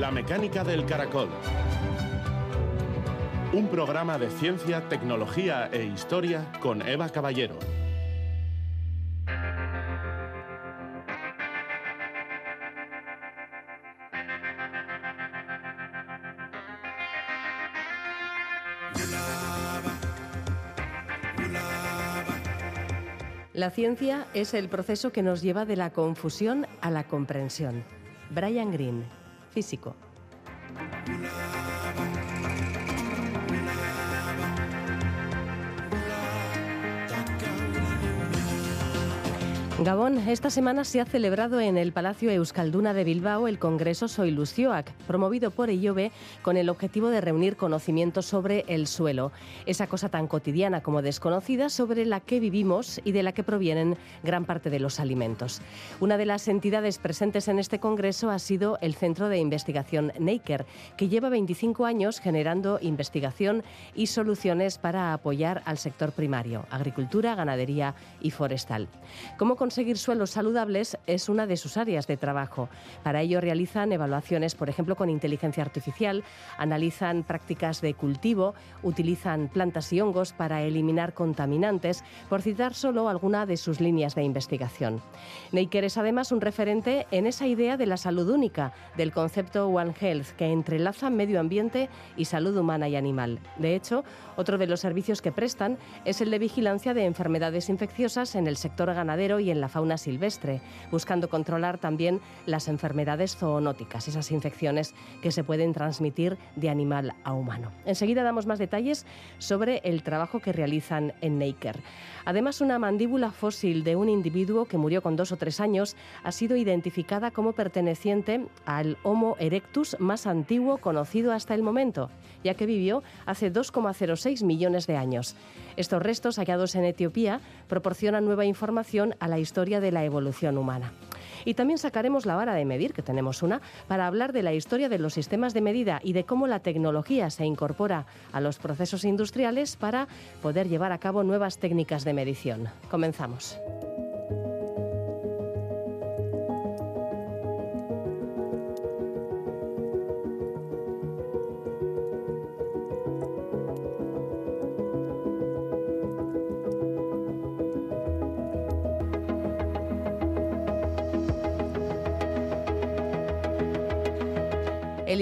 La mecánica del caracol. Un programa de ciencia, tecnología e historia con Eva Caballero. La ciencia es el proceso que nos lleva de la confusión a la comprensión. Brian Greene, físico. Gabón, esta semana se ha celebrado en el Palacio Euskalduna de Bilbao el Congreso Soiluzioac, promovido por IOBE con el objetivo de reunir conocimientos sobre el suelo, esa cosa tan cotidiana como desconocida sobre la que vivimos y de la que provienen gran parte de los alimentos. Una de las entidades presentes en este congreso ha sido el Centro de Investigación Neiker, que lleva 25 años generando investigación y soluciones para apoyar al sector primario, agricultura, ganadería y forestal. ¿Cómo conseguir suelos saludables es una de sus áreas de trabajo. Para ello realizan evaluaciones, por ejemplo, con inteligencia artificial, analizan prácticas de cultivo, utilizan plantas y hongos para eliminar contaminantes, por citar solo alguna de sus líneas de investigación. Neiker es además un referente en esa idea de la salud única, del concepto One Health, que entrelaza medio ambiente y salud humana y animal. De hecho, otro de los servicios que prestan es el de vigilancia de enfermedades infecciosas en el sector ganadero y en la fauna silvestre, buscando controlar también las enfermedades zoonóticas, esas infecciones que se pueden transmitir de animal a humano. Enseguida damos más detalles sobre el trabajo que realizan en Naker. Además, una mandíbula fósil de un individuo que murió con dos o tres años ha sido identificada como perteneciente al Homo erectus más antiguo conocido hasta el momento, ya que vivió hace 2,06 millones de años. Estos restos hallados en Etiopía proporcionan nueva información a la historia de la evolución humana. Y también sacaremos la vara de medir, que tenemos una, para hablar de la historia de los sistemas de medida y de cómo la tecnología se incorpora a los procesos industriales para poder llevar a cabo nuevas técnicas de medición. Comenzamos.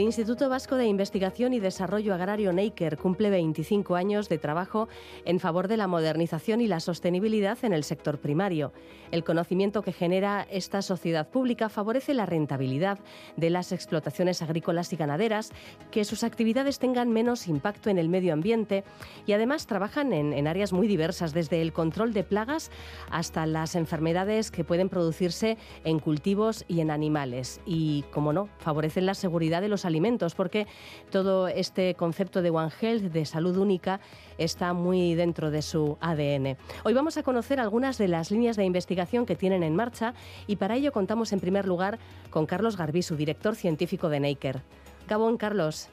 Instituto Vasco de Investigación y Desarrollo Agrario Neiker cumple 25 años de trabajo en favor de la modernización y la sostenibilidad en el sector primario. El conocimiento que genera esta sociedad pública favorece la rentabilidad de las explotaciones agrícolas y ganaderas, que sus actividades tengan menos impacto en el medio ambiente y además trabajan en áreas muy diversas, desde el control de plagas hasta las enfermedades que pueden producirse en cultivos y en animales. Y, como no, favorecen la seguridad de los alimentos, porque todo este concepto de One Health, de salud única, está muy dentro de su ADN. Hoy vamos a conocer algunas de las líneas de investigación que tienen en marcha y para ello contamos en primer lugar con Carlos Garbisu, director científico de Naker. Gabón, Carlos.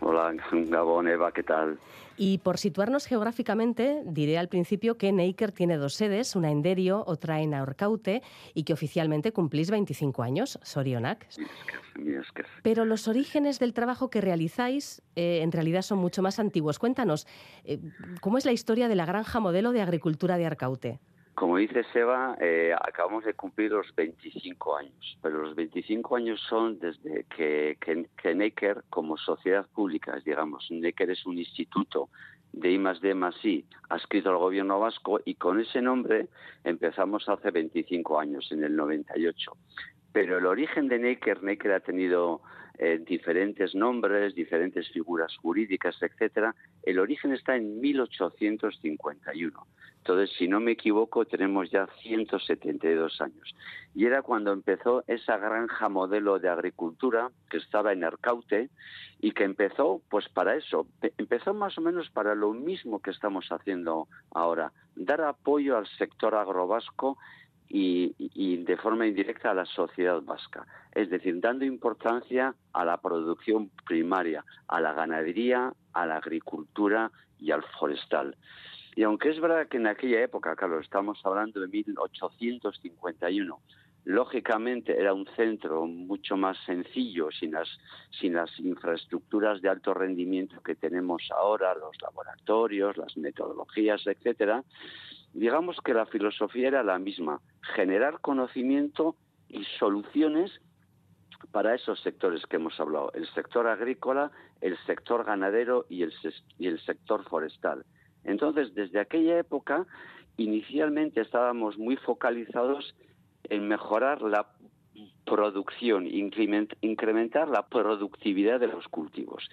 Hola, Gabón, Eva, ¿qué tal? Y por situarnos geográficamente, diré al principio que Neiker tiene dos sedes, una en Derio, otra en Aurcaute, y que oficialmente cumplís 25 años, Sorionak. Pero los orígenes del trabajo que realizáis eh, en realidad son mucho más antiguos. Cuéntanos, eh, ¿cómo es la historia de la granja modelo de agricultura de Arcaute? Como dice Seba, eh, acabamos de cumplir los 25 años, pero los 25 años son desde que, que, como sociedad pública, digamos, Necker es un instituto de I más D más I, adscrito al gobierno vasco, y con ese nombre empezamos hace 25 años, en el 98. Pero el origen de Necker, Necker ha tenido eh, diferentes nombres, diferentes figuras jurídicas, etcétera. El origen está en 1851. Entonces, si no me equivoco, tenemos ya 172 años. Y era cuando empezó esa granja modelo de agricultura que estaba en Arcaute y que empezó, pues para eso, empezó más o menos para lo mismo que estamos haciendo ahora, dar apoyo al sector agrovasco y, de forma indirecta a la sociedad vasca. Es decir, dando importancia a la producción primaria, a la ganadería, a la agricultura y al forestal. Y aunque es verdad que en aquella época, Carlos, estamos hablando de 1851, lógicamente era un centro mucho más sencillo, sin las, sin las infraestructuras de alto rendimiento que tenemos ahora, los laboratorios, las metodologías, etcétera. Digamos que la filosofía era la misma, generar conocimiento y soluciones para esos sectores que hemos hablado, el sector agrícola, el sector ganadero y el, y el sector forestal. Entonces, desde aquella época, inicialmente estábamos muy focalizados en mejorar la producción, incrementar la productividad de los cultivos.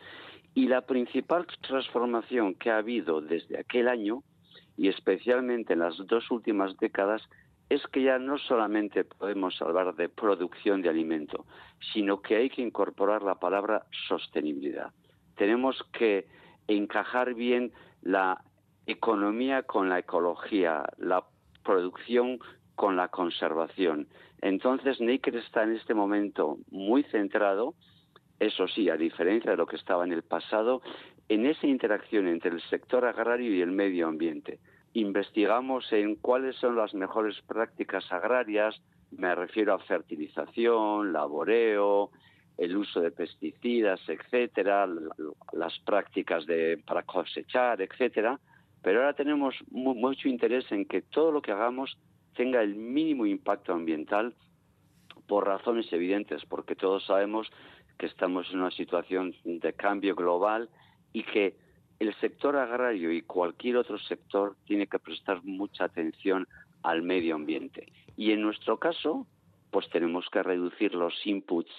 Y la principal transformación que ha habido desde aquel año, y especialmente en las dos últimas décadas, es que ya no solamente podemos hablar de producción de alimento, sino que hay que incorporar la palabra sostenibilidad. Tenemos que encajar bien la economía con la ecología, la producción con la conservación. Entonces, Naker está en este momento muy centrado, eso sí, a diferencia de lo que estaba en el pasado, en esa interacción entre el sector agrario y el medio ambiente. Investigamos en cuáles son las mejores prácticas agrarias, me refiero a fertilización, laboreo, el uso de pesticidas, etcétera, las prácticas de, para cosechar, etcétera. Pero ahora tenemos mucho interés en que todo lo que hagamos tenga el mínimo impacto ambiental por razones evidentes, porque todos sabemos que estamos en una situación de cambio global y que el sector agrario y cualquier otro sector tiene que prestar mucha atención al medio ambiente. Y en nuestro caso, pues tenemos que reducir los inputs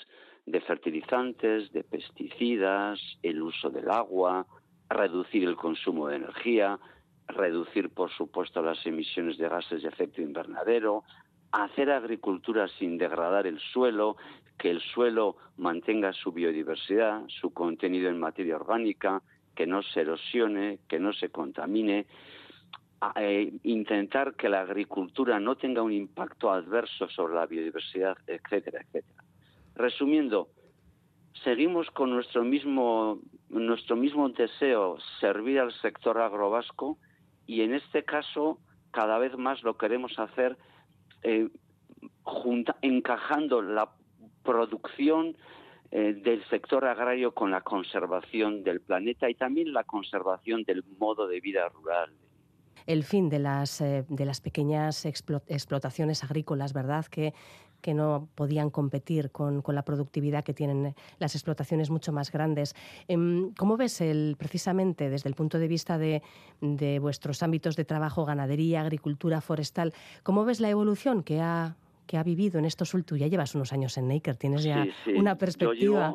de fertilizantes, de pesticidas, el uso del agua, reducir el consumo de energía, reducir, por supuesto, las emisiones de gases de efecto invernadero, hacer agricultura sin degradar el suelo, que el suelo mantenga su biodiversidad, su contenido en materia orgánica, que no se erosione, que no se contamine, eh, intentar que la agricultura no tenga un impacto adverso sobre la biodiversidad, etcétera, etcétera. Resumiendo, seguimos con nuestro mismo nuestro mismo deseo servir al sector agrovasco y en este caso cada vez más lo queremos hacer eh, encajando la producción eh, del sector agrario con la conservación del planeta y también la conservación del modo de vida rural el fin de las, eh, de las pequeñas explotaciones agrícolas, ¿verdad? Que que no podían competir con, la productividad que tienen eh, las explotaciones mucho más grandes. Em, ¿Cómo ves el, precisamente desde el punto de vista de, vuestros ámbitos de trabajo, ganadería, agricultura, forestal, cómo ves la evolución que ha que ha vivido en estos últimos, ya llevas unos años en Naker, tienes ya una perspectiva.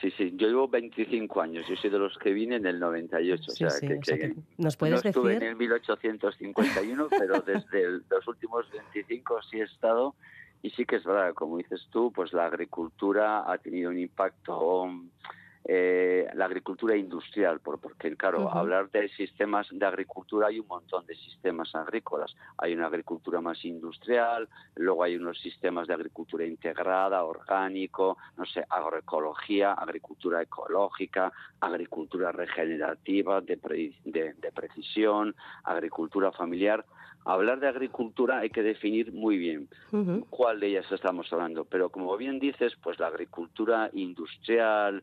sí, sí, yo llevo 25 años, yo soy de los que vine en el 98, o sea, que, nos puedes no estuve en el 1851, pero desde los últimos 25 sí he estado y sí que es verdad, como dices tú, pues la agricultura ha tenido un impacto, eh, la agricultura industrial, porque claro, hablar de sistemas de agricultura hay un montón de sistemas agrícolas. Hay una agricultura más industrial, luego hay unos sistemas de agricultura integrada, orgánico, no sé, agroecología, agricultura ecológica, agricultura regenerativa, de, de precisión, agricultura familiar hablar de agricultura hay que definir muy bien cuál de ellas estamos hablando. Pero como bien dices, pues la agricultura industrial,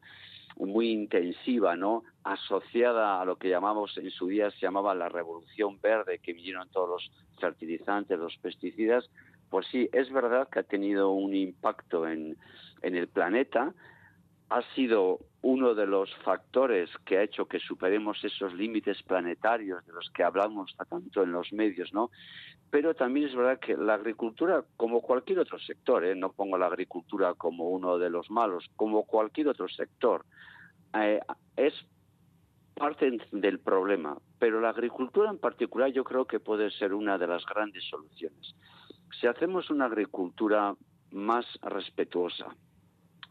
muy intensiva, ¿no? Asociada a lo que llamamos en su día se llamaba la revolución verde, que vinieron todos los fertilizantes, los pesticidas, pues sí, es verdad que ha tenido un impacto en, en el planeta, ha sido uno de los factores que ha hecho que superemos esos límites planetarios de los que hablamos tanto en los medios, ¿no? Pero también es verdad que la agricultura, como cualquier otro sector, ¿eh? no pongo la agricultura como uno de los malos, como cualquier otro sector, eh, es parte del problema, pero la agricultura en particular yo creo que puede ser una de las grandes soluciones. Si hacemos una agricultura más respetuosa,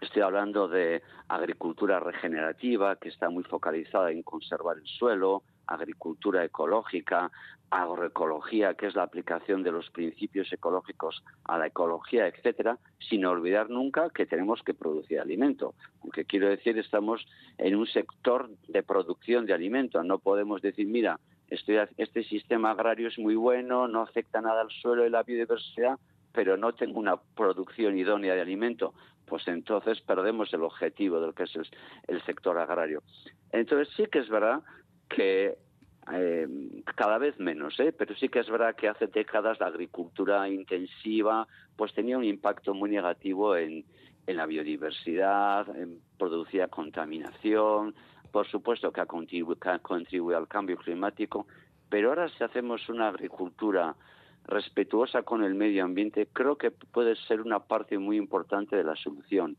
Estoy hablando de agricultura regenerativa, que está muy focalizada en conservar el suelo, agricultura ecológica, agroecología, que es la aplicación de los principios ecológicos a la ecología, etcétera, sin olvidar nunca que tenemos que producir alimento. Aunque quiero decir, estamos en un sector de producción de alimento. No podemos decir, mira, este, sistema agrario es muy bueno, no afecta nada al suelo y la biodiversidad, pero no tengo una producción idónea de alimento, pues entonces perdemos el objetivo del que es el, sector agrario. Entonces sí que es verdad que eh, cada vez menos, ¿eh? pero sí que es verdad que hace décadas la agricultura intensiva pues tenía un impacto muy negativo en, en la biodiversidad, producía contaminación, por supuesto que ha, contribuido al cambio climático, pero ahora si hacemos una agricultura respetuosa con el medio ambiente, creo que puede ser una parte muy importante de la solución,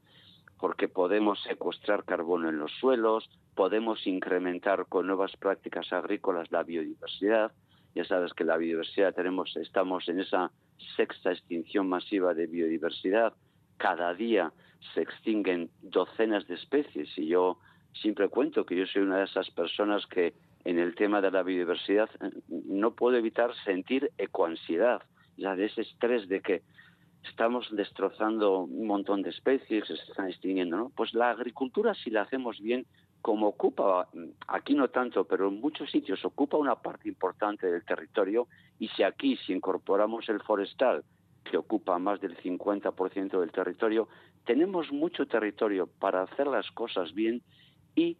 porque podemos secuestrar carbono en los suelos, podemos incrementar con nuevas prácticas agrícolas la biodiversidad. Ya sabes que la biodiversidad tenemos, estamos en esa sexta extinción masiva de biodiversidad cada día se extinguen docenas de especies y yo siempre cuento que yo soy una de esas personas que en el tema de la biodiversidad eh, no puedo evitar sentir ecoansiedad, ya de ese estrés de que estamos destrozando un montón de especies, se están extinguiendo, ¿no? Pues la agricultura, si la hacemos bien, como ocupa, aquí no tanto, pero en muchos sitios ocupa una parte importante del territorio, y si aquí, si incorporamos el forestal, que ocupa más del 50% del territorio, tenemos mucho territorio para hacer las cosas bien y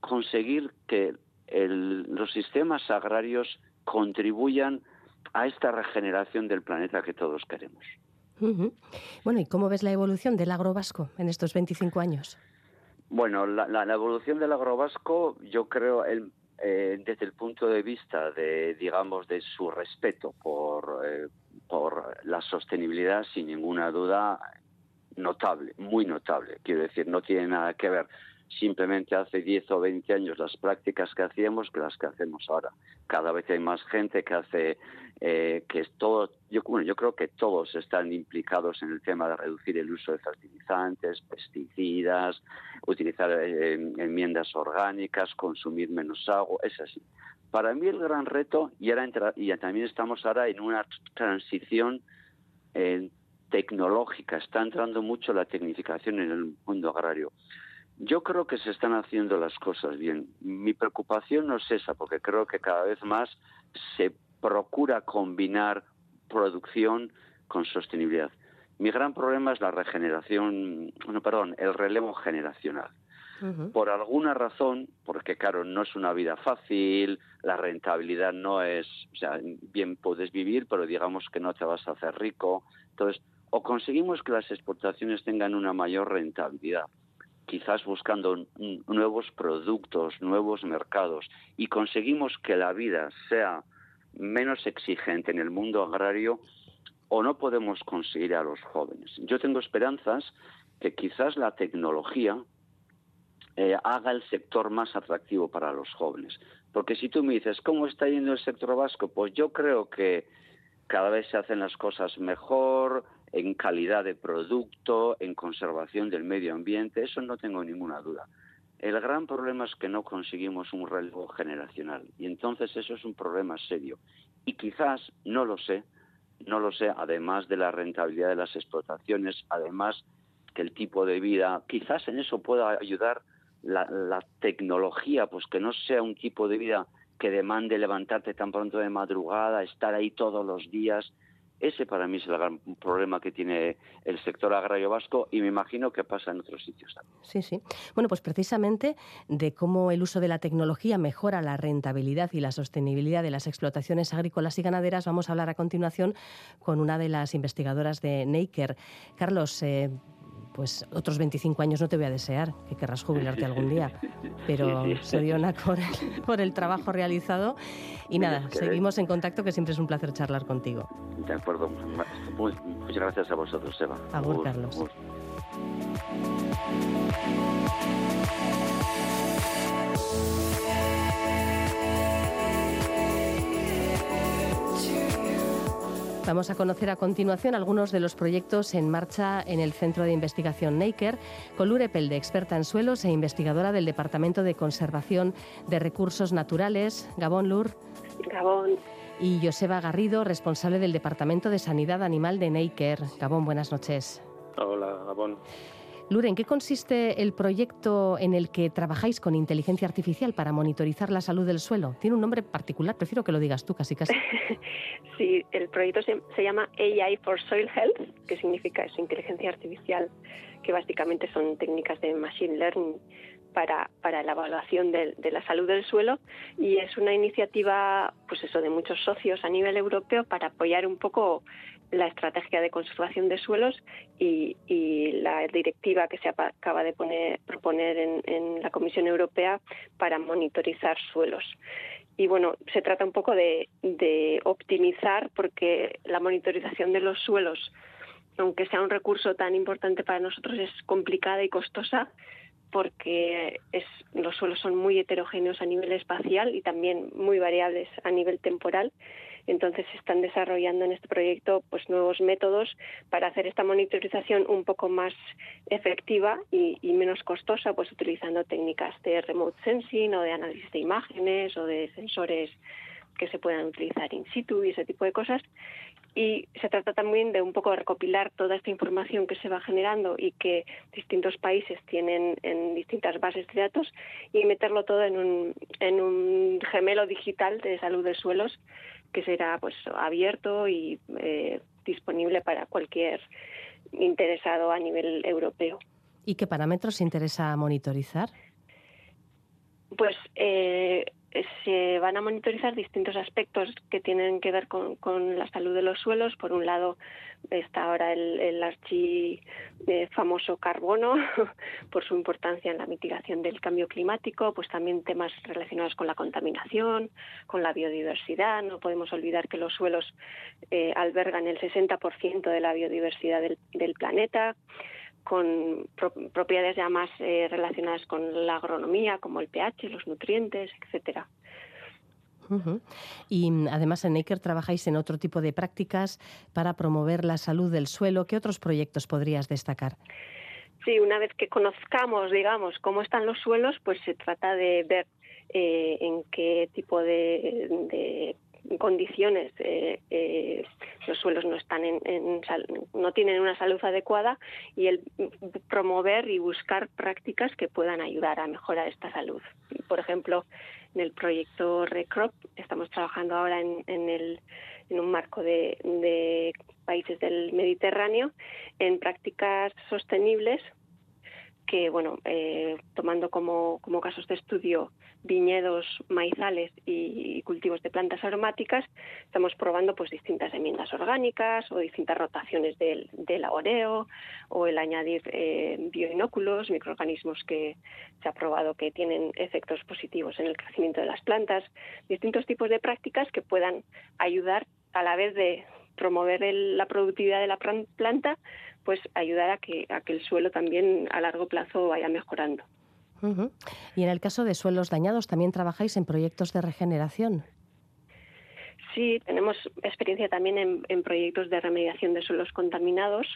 conseguir que los sistemas agrarios contribuyan a esta regeneración del planeta que todos queremos. Bueno, ¿y cómo ves la evolución del agro vasco en estos 25 años? Bueno, la, evolución del agro vasco, yo creo, el, eh, desde el punto de vista de, digamos, de su respeto por, eh, por la sostenibilidad, sin ninguna duda, notable, muy notable. Quiero decir, no tiene nada que ver simplemente hace 10 o 20 años las prácticas que hacíamos que las que hacemos ahora. Cada vez hay más gente que hace eh, que es todo, yo, bueno, yo creo que todos están implicados en el tema de reducir el uso de fertilizantes, pesticidas, utilizar eh, enmiendas orgánicas, consumir menos agua, es así. Para mí el gran reto, y, ahora y también estamos ahora en una transición eh, tecnológica, está entrando mucho la tecnificación en el mundo agrario. Yo creo que se están haciendo las cosas bien. Mi preocupación no es esa, porque creo que cada vez más se procura combinar producción con sostenibilidad. Mi gran problema es la regeneración, no, perdón, el relevo generacional. Por alguna razón, porque claro, no es una vida fácil, la rentabilidad no es, o sea, bien puedes vivir, pero digamos que no te vas a hacer rico. Entonces, o conseguimos que las exportaciones tengan una mayor rentabilidad, quizás buscando nuevos productos, nuevos mercados, y conseguimos que la vida sea menos exigente en el mundo agrario, o no podemos conseguir a los jóvenes. Yo tengo esperanzas que quizás la tecnología eh, haga el sector más atractivo para los jóvenes. Porque si tú me dices, ¿cómo está yendo el sector vasco? Pues yo creo que cada vez se hacen las cosas mejor, en calidad de producto, en conservación del medio ambiente, eso no tengo ninguna duda. El gran problema es que no conseguimos un relevo generacional y entonces eso es un problema serio. Y quizás, no lo sé, no lo sé, además de la rentabilidad de las explotaciones, además que el tipo de vida, quizás en eso pueda ayudar la, tecnología, pues que no sea un tipo de vida que demande levantarte tan pronto de madrugada, estar ahí todos los días. Ese para mí es el gran problema que tiene el sector agrario vasco y me imagino que pasa en otros sitios también. Sí, sí. Bueno, pues precisamente de cómo el uso de la tecnología mejora la rentabilidad y la sostenibilidad de las explotaciones agrícolas y ganaderas, vamos a hablar a continuación con una de las investigadoras de Naker. Carlos, eh, pues otros 25 años no te voy a desear, que querrás jubilarte algún día, pero se dio una por el, por el trabajo realizado. Y nada, seguimos en contacto, que siempre es un placer charlar contigo. De acuerdo, muchas gracias a vosotros, Eva. Agur, Carlos. Vamos a conocer a continuación algunos de los proyectos en marcha en el Centro de Investigación Naker, con Lure Pelde, experta en suelos e investigadora del Departamento de Conservación de Recursos Naturales. Gabón Lur. Gabón. Y Joseba Garrido, responsable del Departamento de Sanidad Animal de Naker. Gabón, buenas noches. Hola, Gabón. Lure, ¿en qué consiste el proyecto en el que trabajáis con inteligencia artificial para monitorizar la salud del suelo? Tiene un nombre particular, prefiero que lo digas tú casi casi. sí, el proyecto se, llama AI for Soil Health, que significa eso, inteligencia artificial, que básicamente son técnicas de machine learning para, para la evaluación de, de, la salud del suelo y es una iniciativa pues eso de muchos socios a nivel europeo para apoyar un poco la estrategia de conservación de suelos y, la directiva que se acaba de poner, proponer en, la Comisión Europea para monitorizar suelos. Y bueno, se trata un poco de, optimizar porque la monitorización de los suelos, aunque sea un recurso tan importante para nosotros, es complicada y costosa porque los suelos son muy heterogéneos a nivel espacial y también muy variables a nivel temporal entonces se están desarrollando en este proyecto pues nuevos métodos para hacer esta monitorización un poco más efectiva y, menos costosa, pues utilizando técnicas de remote sensing o de análisis de imágenes o de sensores que se puedan utilizar in situ y ese tipo de cosas. Y se trata también de un poco recopilar toda esta información que se va generando y que distintos países tienen en distintas bases de datos y meterlo todo en un, en un gemelo digital de salud de suelos que será pues abierto y eh, disponible para cualquier interesado a nivel europeo. ¿Y qué parámetros interesa monitorizar? Pues eh, se van a monitorizar distintos aspectos que tienen que ver con, la salud de los suelos. Por un lado está ahora el, el archi eh, famoso carbono, por su importancia en la mitigación del cambio climático, pues también temas relacionados con la contaminación, con la biodiversidad. No podemos olvidar que los suelos eh, albergan el 60% de la biodiversidad del planeta con propiedades ya más eh, relacionadas con la agronomía, como el pH, los nutrientes, etcétera. Y mm, además en Aker trabajáis en otro tipo de prácticas para promover la salud del suelo. ¿Qué otros proyectos podrías destacar? Sí, una vez que conozcamos, digamos, cómo están los suelos, pues se trata de ver eh, en qué tipo de condiciones eh, eh, suelos no están en, no tienen una salud adecuada y el promover y buscar prácticas que puedan ayudar a mejorar esta salud. Por ejemplo, en el proyecto Recrop estamos trabajando ahora en, el, en un marco de, de países del Mediterráneo en prácticas sostenibles que, bueno, eh, tomando como, como, casos de estudio viñedos, maizales y cultivos de plantas aromáticas, estamos probando pues distintas enmiendas orgánicas o distintas rotaciones del, del o el añadir eh, bioinóculos, microorganismos que se ha probado que tienen efectos positivos en el crecimiento de las plantas, distintos tipos de prácticas que puedan ayudar a la vez de promover la productividad de la planta, pues ayudar a que, a que el suelo también a largo plazo vaya mejorando. Y en el caso de suelos dañados, ¿también trabajáis en proyectos de regeneración? Sí, tenemos experiencia también en, proyectos de remediación de suelos contaminados,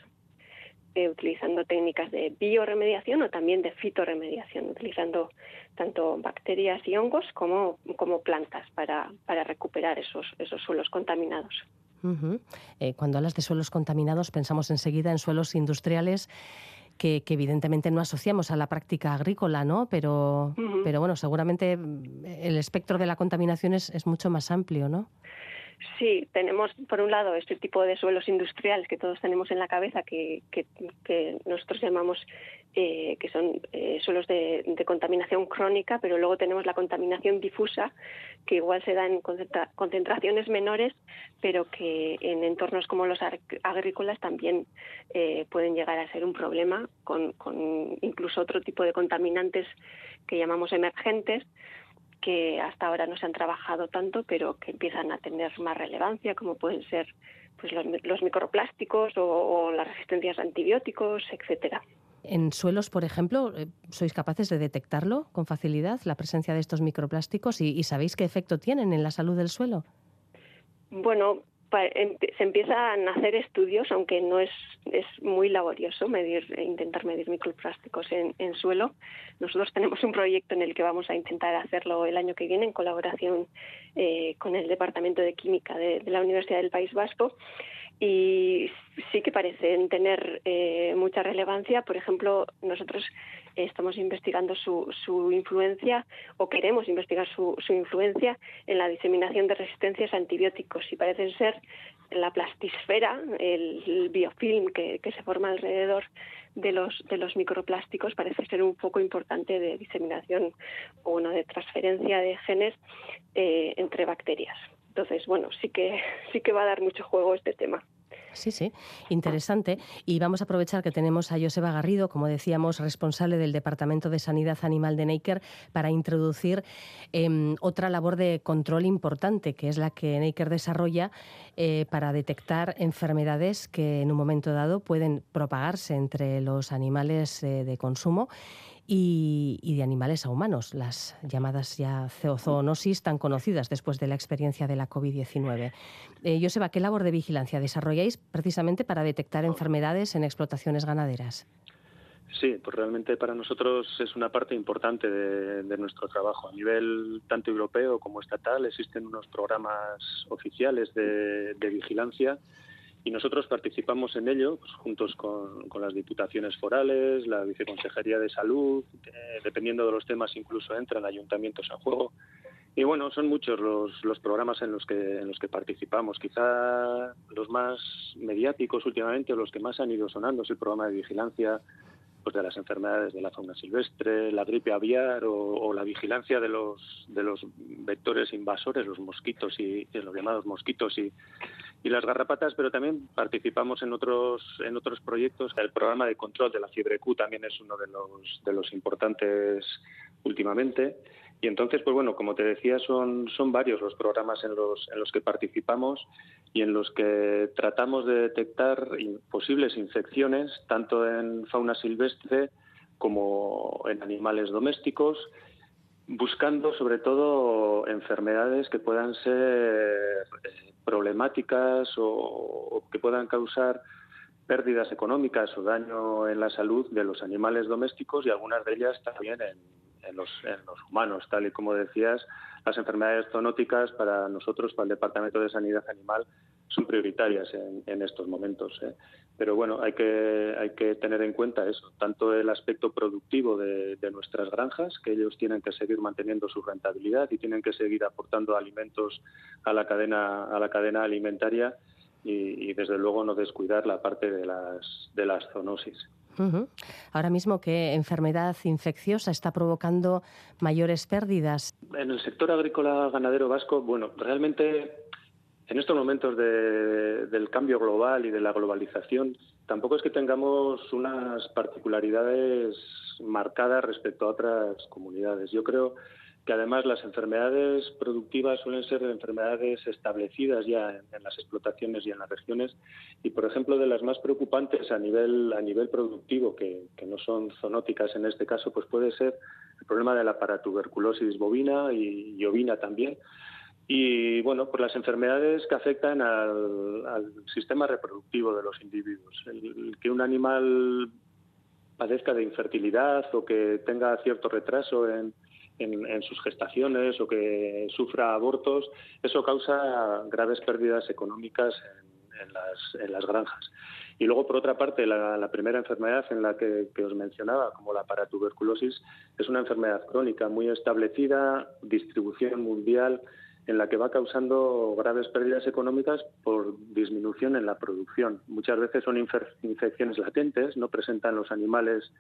eh, utilizando técnicas de bioremediación o también de fitoremediación, utilizando tanto bacterias y hongos como, como plantas para, para recuperar esos, esos suelos contaminados. Eh, cuando hablas de suelos contaminados, pensamos enseguida en suelos industriales. Que, evidentemente no asociamos a la práctica agrícola, ¿no? Pero, pero bueno, seguramente mm, el espectro de la contaminación es, es mucho más amplio, ¿no? Sí, tenemos por un lado este tipo de suelos industriales que todos tenemos en la cabeza, que, que, nosotros llamamos eh, que son eh, suelos de, contaminación crónica, pero luego tenemos la contaminación difusa, que igual se da en concentraciones menores, pero que en entornos como los agrícolas también eh, pueden llegar a ser un problema, con, con incluso otro tipo de contaminantes que llamamos emergentes que hasta ahora no se han trabajado tanto, pero que empiezan a tener más relevancia, como pueden ser pues los, microplásticos o, las resistencias a antibióticos, etcétera. En suelos, por ejemplo, eh, ¿sois capaces de detectarlo con facilidad, la presencia de estos microplásticos? y sabéis qué efecto tienen en la salud del suelo? Bueno, se empiezan a hacer estudios, aunque no es, es muy laborioso medir, intentar medir microplásticos en, en, suelo. Nosotros tenemos un proyecto en el que vamos a intentar hacerlo el año que viene en colaboración eh, con el Departamento de Química de, la Universidad del País Vasco y sí que parecen tener eh, mucha relevancia. Por ejemplo, nosotros estamos investigando su, su influencia o queremos investigar su, su, influencia en la diseminación de resistencias a antibióticos y parecen ser la plastisfera, el, biofilm que, que, se forma alrededor de los, de los microplásticos parece ser un poco importante de diseminación o bueno, de transferencia de genes eh, entre bacterias. Entonces, bueno, sí que, sí que va a dar mucho juego este tema. Sí, sí, interesante. Y vamos a aprovechar que tenemos a Joseba Garrido, como decíamos, responsable del Departamento de Sanidad Animal de Neiker, para introducir em, otra labor de control importante, que es la que Neiker desarrolla eh, para detectar enfermedades que en un momento dado pueden propagarse entre los animales eh, de consumo y, de animales a humanos, las llamadas ya zoonosis tan conocidas después de la experiencia de la COVID-19. Eh, Joseba, ¿qué labor de vigilancia desarrolláis precisamente para detectar enfermedades en explotaciones ganaderas? Sí, pues realmente para nosotros es una parte importante de, nuestro trabajo. A nivel tanto europeo como estatal existen unos programas oficiales de vigilancia y nosotros participamos en ello pues, juntos con, las diputaciones forales, la viceconsejería de salud, eh, dependiendo de los temas incluso entran ayuntamientos en juego. Y bueno, son muchos los, los programas en los que en los que participamos. Quizá los más mediáticos últimamente, los que más han ido sonando, es el programa de vigilancia pues de las enfermedades de la fauna silvestre, la gripe aviar o, la vigilancia de los de los vectores invasores, los mosquitos y, los llamados mosquitos y, y, las garrapatas, pero también participamos en otros en otros proyectos. El programa de control de la fiebre Q también es uno de los de los importantes últimamente. Y entonces, pues bueno, como te decía, son, son varios los programas en los, en los que participamos y en los que tratamos de detectar posibles infecciones, tanto en fauna silvestre como en animales domésticos, buscando sobre todo enfermedades que puedan ser eh, problemáticas o, que puedan causar pérdidas económicas o daño en la salud de los animales domésticos y algunas de ellas también en, en los, humanos. Tal y como decías, las enfermedades zoonóticas para nosotros, para el Departamento de Sanidad Animal, son prioritarias en, estos momentos. ¿eh? Pero bueno, hay que, hay que tener en cuenta eso, tanto el aspecto productivo de, nuestras granjas, que ellos tienen que seguir manteniendo su rentabilidad y tienen que seguir aportando alimentos a la cadena, a la cadena alimentaria y, y desde luego no descuidar la parte de las, de las zoonosis. Ahora mismo, ¿qué enfermedad infecciosa está provocando mayores pérdidas? En el sector agrícola ganadero vasco, bueno, realmente en estos momentos del cambio global y de la globalización, tampoco es que tengamos unas particularidades marcadas respecto a otras comunidades. Yo creo que además las enfermedades productivas suelen ser enfermedades establecidas ya en, las explotaciones y en las regiones. Y por ejemplo de las más preocupantes a nivel a nivel productivo que, no son zoonóticas en este caso pues puede ser el problema de la paratuberculosis bovina y, ovina también. Y bueno pues las enfermedades que afectan al, sistema reproductivo de los individuos. Que un animal padezca de infertilidad o que tenga cierto retraso en en, sus gestaciones o que sufra abortos, eso causa graves pérdidas económicas en, las, granjas. Y luego, por otra parte, la, primera enfermedad en la que, os mencionaba, como la paratuberculosis, es una enfermedad crónica muy establecida, distribución mundial, en la que va causando graves pérdidas económicas por disminución en la producción. Muchas veces son infecciones latentes, no presentan los animales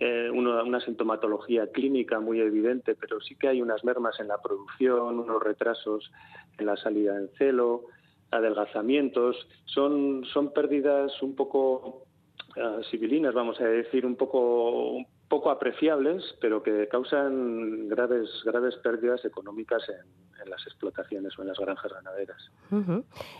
eh, una sintomatología clínica muy evidente, pero sí que hay unas mermas en la producción, unos retrasos en la salida en celo, adelgazamientos. Son, son pérdidas un poco uh, civilinas, vamos a decir, un poco, poco apreciables, pero que causan graves, graves pérdidas económicas en, en las explotaciones o en las granjas ganaderas.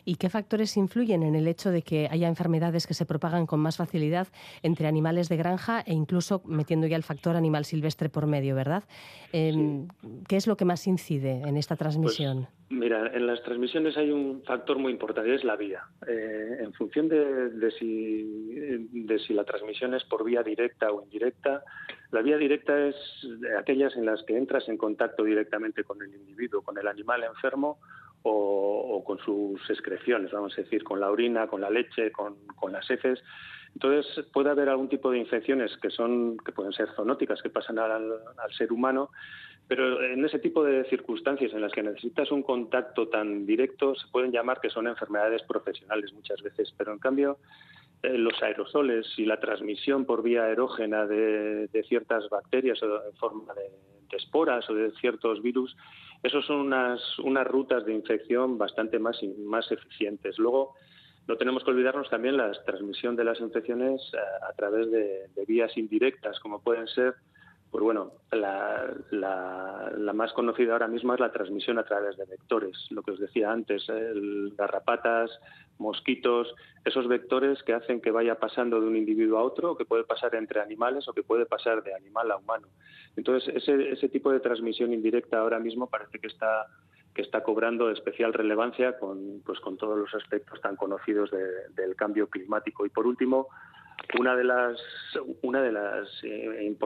¿Y qué factores influyen en el hecho de que haya enfermedades que se propagan con más facilidad entre animales de granja e incluso metiendo ya el factor animal silvestre por medio, verdad? Em, ¿Qué es lo que más incide en esta transmisión? Pues, mira, en las transmisiones hay un factor muy importante, es la vía. Eh, en función de, si, de si la transmisión es por vía directa o indirecta, la vía directa es aquellas en las que entras en contacto directamente con el individuo, con el animal enfermo, o, con sus excreciones, vamos a decir, con la orina, con la leche, con, las heces. Entonces puede haber algún tipo de infecciones que son que pueden ser zoonóticas que pasan al, ser humano, pero en ese tipo de circunstancias en las que necesitas un contacto tan directo se pueden llamar que son enfermedades profesionales muchas veces, pero en cambio los aerosoles y la transmisión por vía aerógena de, ciertas bacterias o en forma de, esporas o de ciertos virus esas son unas, unas rutas de infección bastante más, más eficientes. Luego, no tenemos que olvidarnos también la transmisión de las infecciones a, eh, a través de, vías indirectas, como pueden ser pues bueno, la, más conocida ahora mismo es la transmisión a través de vectores, lo que os decía antes, garrapatas, mosquitos, esos vectores que hacen que vaya pasando de un individuo a otro, que puede pasar entre animales o que puede pasar de animal a humano. Entonces, ese, ese tipo de transmisión indirecta ahora mismo parece que está que está cobrando especial relevancia con, pues, con todos los aspectos tan conocidos del cambio climático. Y por último, una de las una de las eh,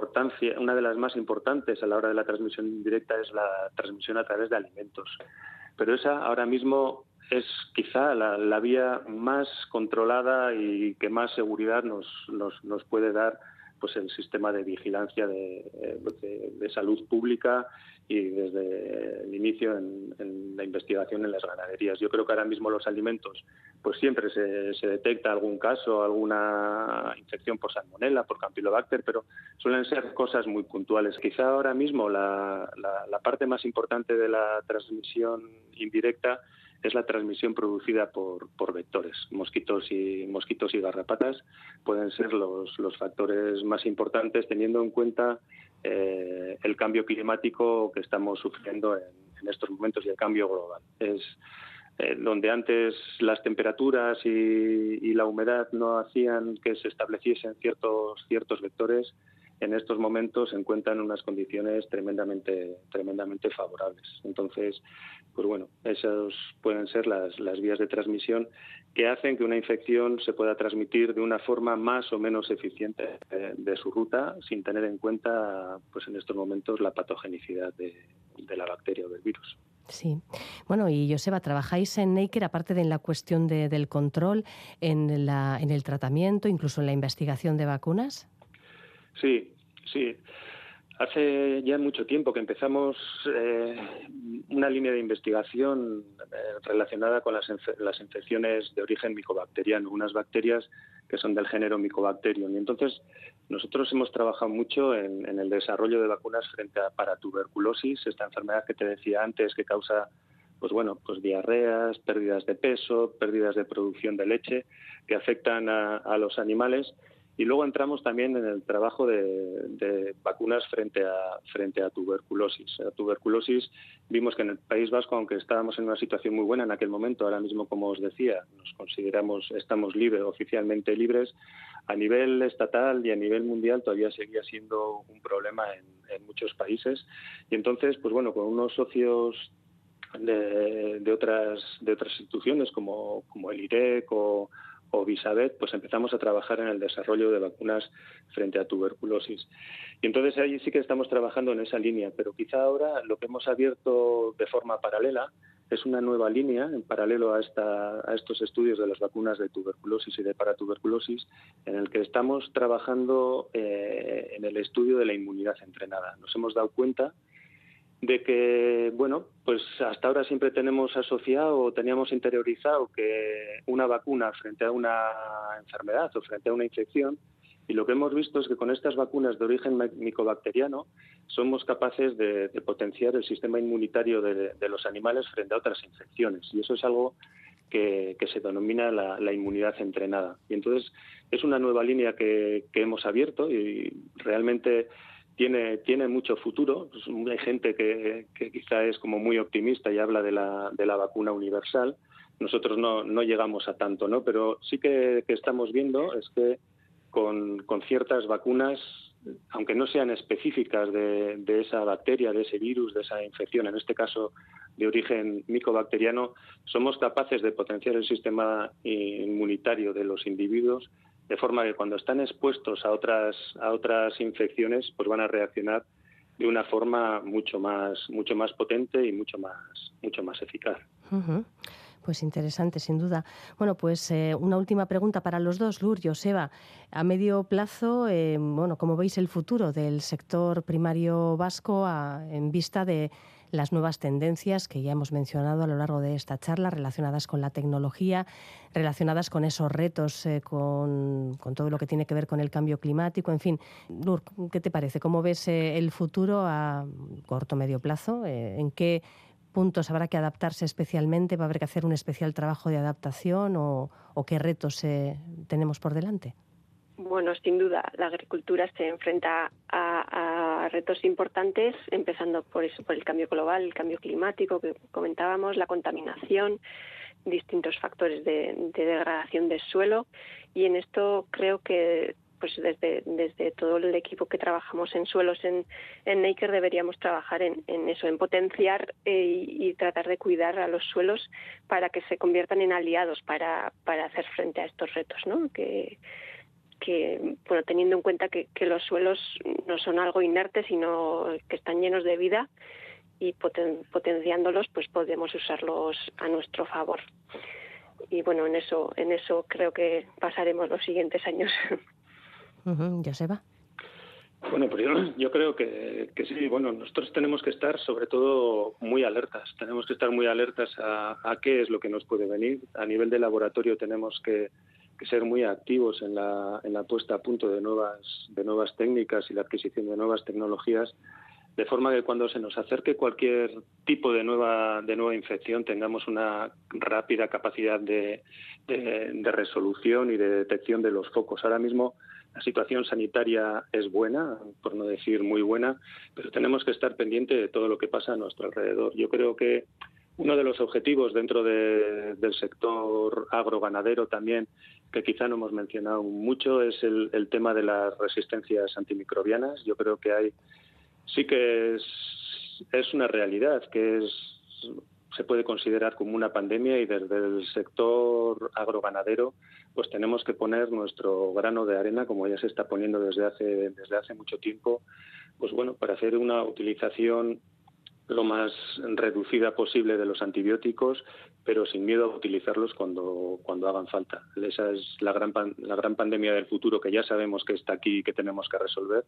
una de las más importantes a la hora de la transmisión directa es la transmisión a través de alimentos pero esa ahora mismo es quizá la, vía más controlada y que más seguridad nos, nos, nos puede dar pues el sistema de vigilancia de, de, salud pública y desde el inicio en, la investigación en las ganaderías. Yo creo que ahora mismo los alimentos, pues siempre se, se detecta algún caso, alguna infección por salmonella, por campylobacter, pero suelen ser cosas muy puntuales. Quizá ahora mismo la, parte más importante de la transmisión indirecta es la transmisión producida por, vectores. Mosquitos y, mosquitos y garrapatas pueden ser los, factores más importantes teniendo en cuenta eh, el cambio climático que estamos sufriendo en, estos momentos y el cambio global. Eh, donde antes las temperaturas y, la humedad no hacían que se estableciesen ciertos, ciertos vectores, en estos momentos se encuentran en unas condiciones tremendamente, tremendamente favorables. Entonces, pues bueno, esas pueden ser las, las vías de transmisión que hacen que una infección se pueda transmitir de una forma más o menos eficiente de, su ruta, sin tener en cuenta, pues en estos momentos, la patogenicidad de, la bacteria o del virus. Sí. Bueno, y Joseba, ¿trabajáis en Naker, aparte de en la cuestión del control, en, la, en el tratamiento, incluso en la investigación de vacunas? Sí, sí. Hace ya mucho tiempo que empezamos eh, una línea de investigación eh, relacionada con las, las, infecciones de origen micobacteriano, unas bacterias que son del género Mycobacterium. Y entonces nosotros hemos trabajado mucho en, el desarrollo de vacunas frente a para tuberculosis, esta enfermedad que te decía antes que causa pues bueno, pues diarreas, pérdidas de peso, pérdidas de producción de leche que afectan a los animales y luego entramos también en el trabajo de, vacunas frente a, frente a tuberculosis. A tuberculosis vimos que en el País Vasco, aunque estábamos en una situación muy buena en aquel momento, ahora mismo, como os decía, nos consideramos, estamos libres, oficialmente libres, a nivel estatal y a nivel mundial todavía seguía siendo un problema en, muchos países. Y entonces, pues bueno, con unos socios de, de, otras, de otras instituciones como, como el IREC o o Bisabet, pues empezamos a trabajar en el desarrollo de vacunas frente a tuberculosis. Y entonces ahí sí que estamos trabajando en esa línea, pero quizá ahora lo que hemos abierto de forma paralela es una nueva línea en paralelo a, estos estudios de las vacunas de tuberculosis y de paratuberculosis, en el que estamos trabajando eh, en el estudio de la inmunidad entrenada. Nos hemos dado cuenta de que, bueno, pues hasta ahora siempre tenemos asociado o teníamos interiorizado que una vacuna frente a una enfermedad o frente a una infección, y lo que hemos visto es que con estas vacunas de origen micobacteriano somos capaces de, potenciar el sistema inmunitario de, los animales frente a otras infecciones, y eso es algo que, se denomina la, inmunidad entrenada. Y entonces es una nueva línea que hemos abierto y realmente tiene, mucho futuro. Pues, hay gente que, quizá es como muy optimista y habla de la, de la vacuna universal. Nosotros no, no llegamos a tanto, ¿no? Pero sí que, estamos viendo es que con, con, ciertas vacunas, aunque no sean específicas de, de, esa bacteria, de ese virus, de esa infección, en este caso de origen micobacteriano, somos capaces de potenciar el sistema inmunitario de los individuos de forma que cuando están expuestos a otras, a otras infecciones, pues van a reaccionar de una forma mucho más, mucho más potente y mucho más, mucho más eficaz. Pues interesante, sin duda. Bueno, pues eh, una última pregunta para los dos, Lur, Joseba. A medio plazo, eh, bueno, ¿cómo veis el futuro del sector primario vasco en vista de las nuevas tendencias que ya hemos mencionado a lo largo de esta charla, relacionadas con la tecnología, relacionadas con esos retos, eh, con, todo lo que tiene que ver con el cambio climático, en fin. Lur, ¿qué te parece? ¿Cómo ves el futuro a corto, medio plazo? ¿En qué puntos habrá que adaptarse especialmente? ¿Va a haber que hacer un especial trabajo de adaptación o, qué retos eh, tenemos por delante? Bueno, sin duda, la agricultura se enfrenta a, retos importantes, empezando por eso, por el cambio global, el cambio climático que comentábamos, la contaminación, distintos factores de, de degradación del suelo. Y en esto creo que pues desde, desde todo el equipo que trabajamos en suelos en, en Naker deberíamos trabajar en, eso, en potenciar eh, y, tratar de cuidar a los suelos para que se conviertan en aliados para, para hacer frente a estos retos, ¿no? Que, que bueno, teniendo en cuenta que, que los suelos no son algo inerte, sino que están llenos de vida y potenciándolos, pues podemos usarlos a nuestro favor. Y bueno, en eso, en eso creo que pasaremos los siguientes años. ya se va. Bueno, pues yo, creo que, sí. Bueno, nosotros tenemos que estar sobre todo muy alertas. Tenemos que estar muy alertas a, qué es lo que nos puede venir. A nivel de laboratorio tenemos que, ser muy activos en la, en la puesta a punto de nuevas, de nuevas técnicas y la adquisición de nuevas tecnologías de forma que cuando se nos acerque cualquier tipo de nueva de nueva infección tengamos una rápida capacidad de, de, resolución y de detección de los focos. Ahora mismo la situación sanitaria es buena, por no decir muy buena, pero tenemos que estar pendiente de todo lo que pasa a nuestro alrededor. Yo creo que uno de los objetivos dentro del sector agroganadero también, que quizá no hemos mencionado mucho, es el, el tema de las resistencias antimicrobianas. Yo creo que hay sí que es, es una realidad, que es se puede considerar como una pandemia y desde el sector agroganadero pues tenemos que poner nuestro grano de arena como ya se está poniendo desde hace desde hace mucho tiempo pues bueno para hacer una utilización lo más reducida posible de los antibióticos, pero sin miedo a utilizarlos cuando, cuando hagan falta. Esa es la gran, la gran pandemia del futuro que ya sabemos que está aquí y que tenemos que resolver.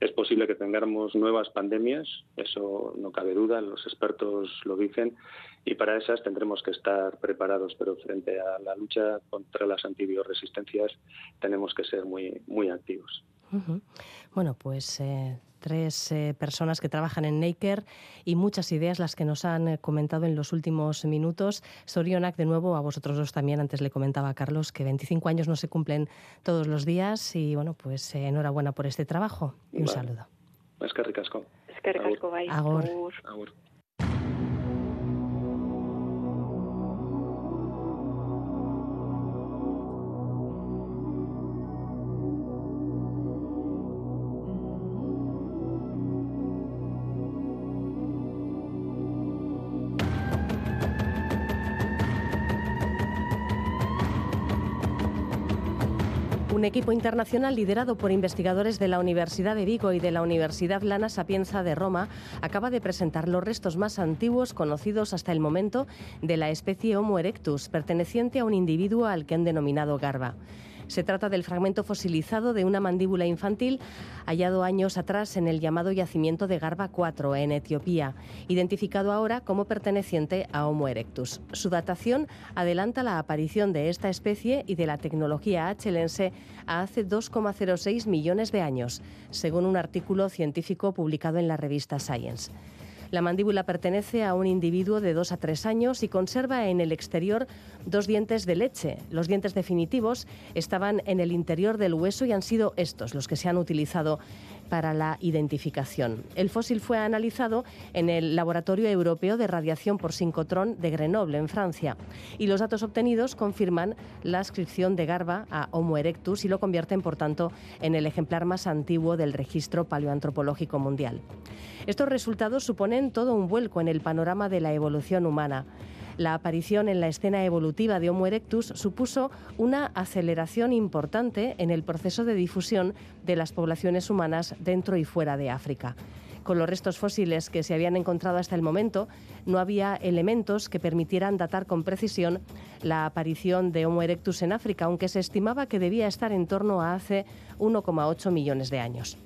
Es posible que tengamos nuevas pandemias, eso no cabe duda, los expertos lo dicen, y para esas tendremos que estar preparados, pero frente a la lucha contra las antibioticoresistencias tenemos que ser muy, muy activos. Bueno, pues eh, tres eh, personas que trabajan en Naker y muchas ideas las que nos han eh, comentado en los últimos minutos. Sorionak, de nuevo, a vosotros dos también. Antes le comentaba a Carlos que 25 años no se cumplen todos los días y, bueno, pues enhorabuena por este trabajo y un saludo. Es que ricasco. Es que ricasco, Un equipo internacional liderado por investigadores de la Universidad de Vigo y de la Universidad Lana Sapienza de Roma acaba de presentar los restos más antiguos conocidos hasta el momento de la especie Homo erectus, perteneciente a un individuo al que han denominado Garba. Se trata del fragmento fosilizado de una mandíbula infantil hallado años atrás en el llamado yacimiento de Garba 4 en Etiopía, identificado ahora como perteneciente a Homo erectus. Su datación adelanta la aparición de esta especie y de la tecnología achelense a hace 2,06 millones de años, según un artículo científico publicado en la revista Science. La mandíbula pertenece a un individuo de 2 a 3 años y conserva en el exterior dos dientes de leche. Los dientes definitivos estaban en el interior del hueso y han sido estos los que se han utilizado para la identificación. El fósil fue analizado en el Laboratorio Europeo de Radiación por Sincrotrón de Grenoble, en Francia, y los datos obtenidos confirman la ascripción de Garba a Homo erectus y lo convierten, por tanto, en el ejemplar más antiguo del registro paleoantropológico mundial. Estos resultados suponen todo un vuelco en el panorama de la evolución humana. La aparición en la escena evolutiva de Homo erectus supuso una aceleración importante en el proceso de difusión de las poblaciones humanas dentro y fuera de África. Con los restos fósiles que se habían encontrado hasta el momento, no había elementos que permitieran datar con precisión la aparición de Homo erectus en África, aunque se estimaba que debía estar en torno a hace 1,8 millones de años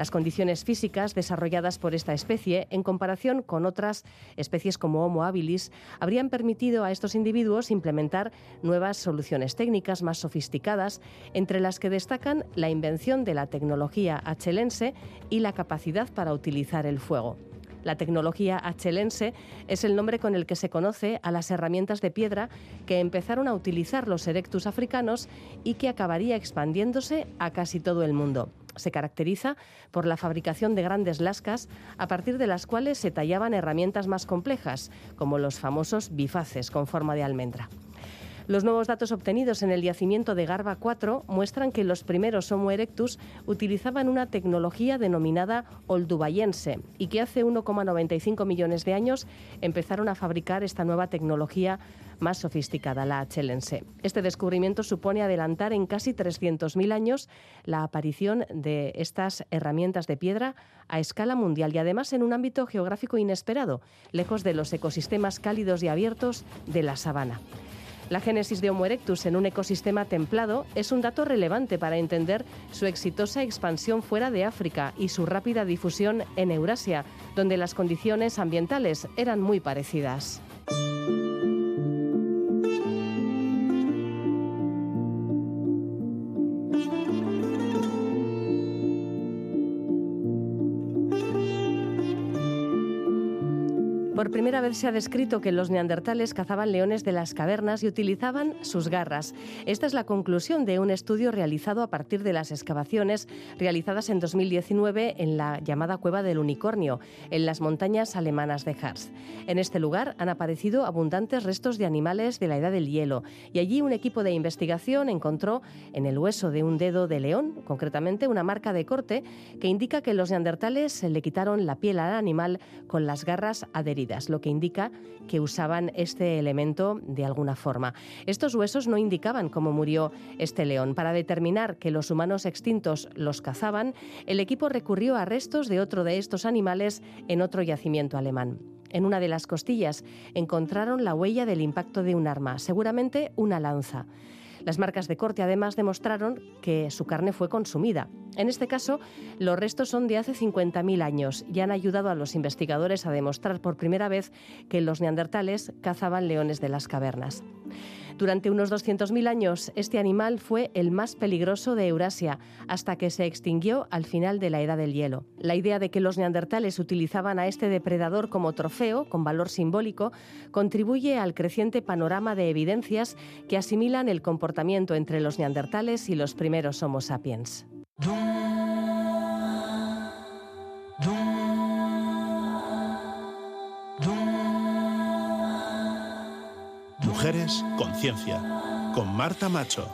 las condiciones físicas desarrolladas por esta especie en comparación con otras especies como Homo habilis habrían permitido a estos individuos implementar nuevas soluciones técnicas más sofisticadas, entre las que destacan la invención de la tecnología achelense y la capacidad para utilizar el fuego. La tecnología achelense es el nombre con el que se conoce a las herramientas de piedra que empezaron a utilizar los erectus africanos y que acabaría expandiéndose a casi todo el mundo. Se caracteriza por la fabricación de grandes lascas a partir de las cuales se tallaban herramientas más complejas, como los famosos bifaces con forma de almendra. Los nuevos datos obtenidos en el yacimiento de Garba 4 muestran que los primeros Homo erectus utilizaban una tecnología denominada oldubayense y que hace 1,95 millones de años empezaron a fabricar esta nueva tecnología más sofisticada, la achelense. Este descubrimiento supone adelantar en casi 300.000 años la aparición de estas herramientas de piedra a escala mundial y además en un ámbito geográfico inesperado, lejos de los ecosistemas cálidos y abiertos de la sabana. La génesis de Homo erectus en un ecosistema templado es un dato relevante para entender su exitosa expansión fuera de África y su rápida difusión en Eurasia, donde las condiciones ambientales eran muy parecidas. Por primera vez se ha descrito que los neandertales cazaban leones de las cavernas y utilizaban sus garras. Esta es la conclusión de un estudio realizado a partir de las excavaciones realizadas en 2019 en la llamada Cueva del Unicornio, en las montañas alemanas de Harz. En este lugar han aparecido abundantes restos de animales de la edad del hielo y allí un equipo de investigación encontró en el hueso de un dedo de león, concretamente una marca de corte que indica que los neandertales le quitaron la piel al animal con las garras adheridas lo que indica que usaban este elemento de alguna forma. Estos huesos no indicaban cómo murió este león. Para determinar que los humanos extintos los cazaban, el equipo recurrió a restos de otro de estos animales en otro yacimiento alemán. En una de las costillas encontraron la huella del impacto de un arma, seguramente una lanza. Las marcas de corte además demostraron que su carne fue consumida. En este caso, los restos son de hace 50.000 años y han ayudado a los investigadores a demostrar por primera vez que los neandertales cazaban leones de las cavernas. Durante unos 200.000 años, este animal fue el más peligroso de Eurasia, hasta que se extinguió al final de la Edad del Hielo. La idea de que los neandertales utilizaban a este depredador como trofeo, con valor simbólico, contribuye al creciente panorama de evidencias que asimilan el comportamiento entre los neandertales y los primeros Homo sapiens. Mujeres Conciencia, con Marta Macho.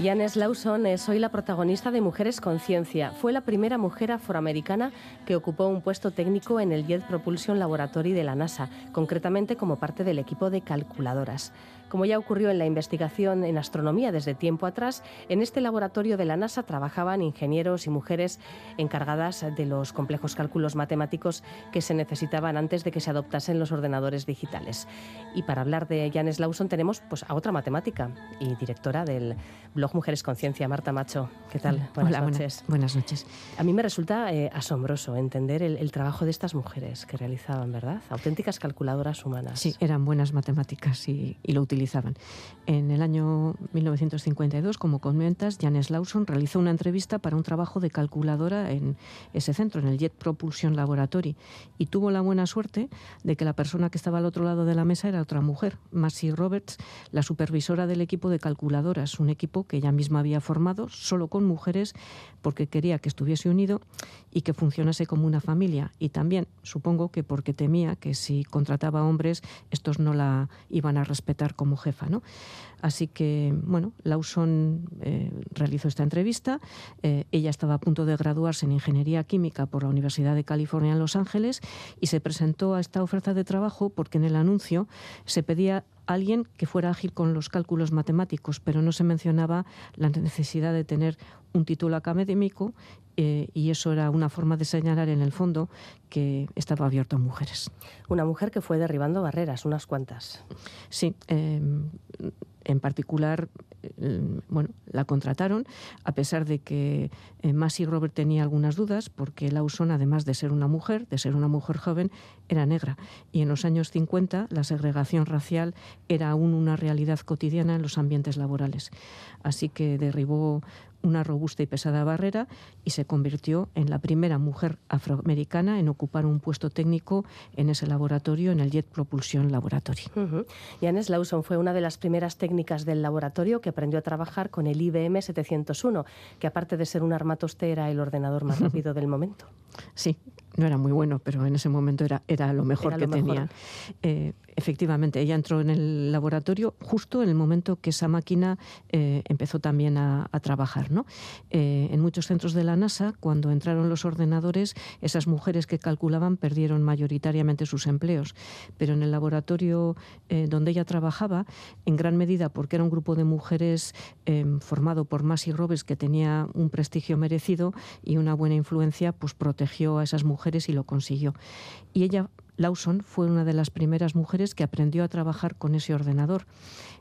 Janes Lawson es hoy la protagonista de Mujeres Conciencia. Fue la primera mujer afroamericana que ocupó un puesto técnico en el Jet Propulsion Laboratory de la NASA, concretamente como parte del equipo de calculadoras. Como ya ocurrió en la investigación en astronomía desde tiempo atrás, en este laboratorio de la NASA trabajaban ingenieros y mujeres encargadas de los complejos cálculos matemáticos que se necesitaban antes de que se adoptasen los ordenadores digitales. Y para hablar de Janes Lawson tenemos pues, a otra matemática y directora del blog Mujeres Conciencia, Marta Macho. ¿Qué tal? Buenas noches. Buenas, noches. A mí me resulta eh, asombroso entender el, el trabajo de estas mujeres que realizaban, ¿verdad? Auténticas calculadoras humanas. Sí, eran buenas matemáticas y, y lo utilizaban en el año 1952, como comentas, Janes Lawson realizó una entrevista para un trabajo de calculadora en ese centro, en el Jet Propulsion Laboratory, y tuvo la buena suerte de que la persona que estaba al otro lado de la mesa era otra mujer, Massey Roberts, la supervisora del equipo de calculadoras, un equipo que ella misma había formado solo con mujeres porque quería que estuviese unido y que funcionase como una familia. Y también, supongo que porque temía que si contrataba hombres, estos no la iban a respetar como como jefa. ¿no? Así que, bueno, Lawson eh, realizó esta entrevista. Eh, ella estaba a punto de graduarse en Ingeniería Química por la Universidad de California en Los Ángeles y se presentó a esta oferta de trabajo porque en el anuncio se pedía alguien que fuera ágil con los cálculos matemáticos, pero no se mencionaba la necesidad de tener un título académico eh, y eso era una forma de señalar en el fondo que estaba abierto a mujeres. Una mujer que fue derribando barreras, unas cuantas. Sí, em, en particular, em, bueno, la contrataron, a pesar de que eh, Massey Robert tenía algunas dudas, porque Lawson, además de ser una mujer, de ser una mujer joven, era negra. Y en los años 50 la segregación racial era aún una realidad cotidiana en los ambientes laborales. Así que derribó una robusta y pesada barrera y se convirtió en la primera mujer afroamericana en ocupar un puesto técnico en ese laboratorio, en el Jet Propulsion Laboratory. Janes Lawson fue una de las primeras técnicas del laboratorio que aprendió a trabajar con el IBM 701, que aparte de ser un armatoste era el ordenador más rápido del momento. Sí, no era muy bueno, pero en ese momento era, era lo mejor que tenía. Eh, efectivamente, ella entró en el laboratorio justo en el momento que esa máquina eh, empezó también a, trabajar. ¿no? Eh, en muchos centros de la NASA, cuando entraron los ordenadores, esas mujeres que calculaban perdieron mayoritariamente sus empleos. Pero en el laboratorio donde ella trabajaba, en gran medida porque era un grupo de mujeres formado por Massey Robes que tenía un prestigio merecido y una buena influencia, pues protegió a esas mujeres y lo consiguió. Y ella, Lawson, fue una de las primeras mujeres que aprendió a trabajar con ese ordenador.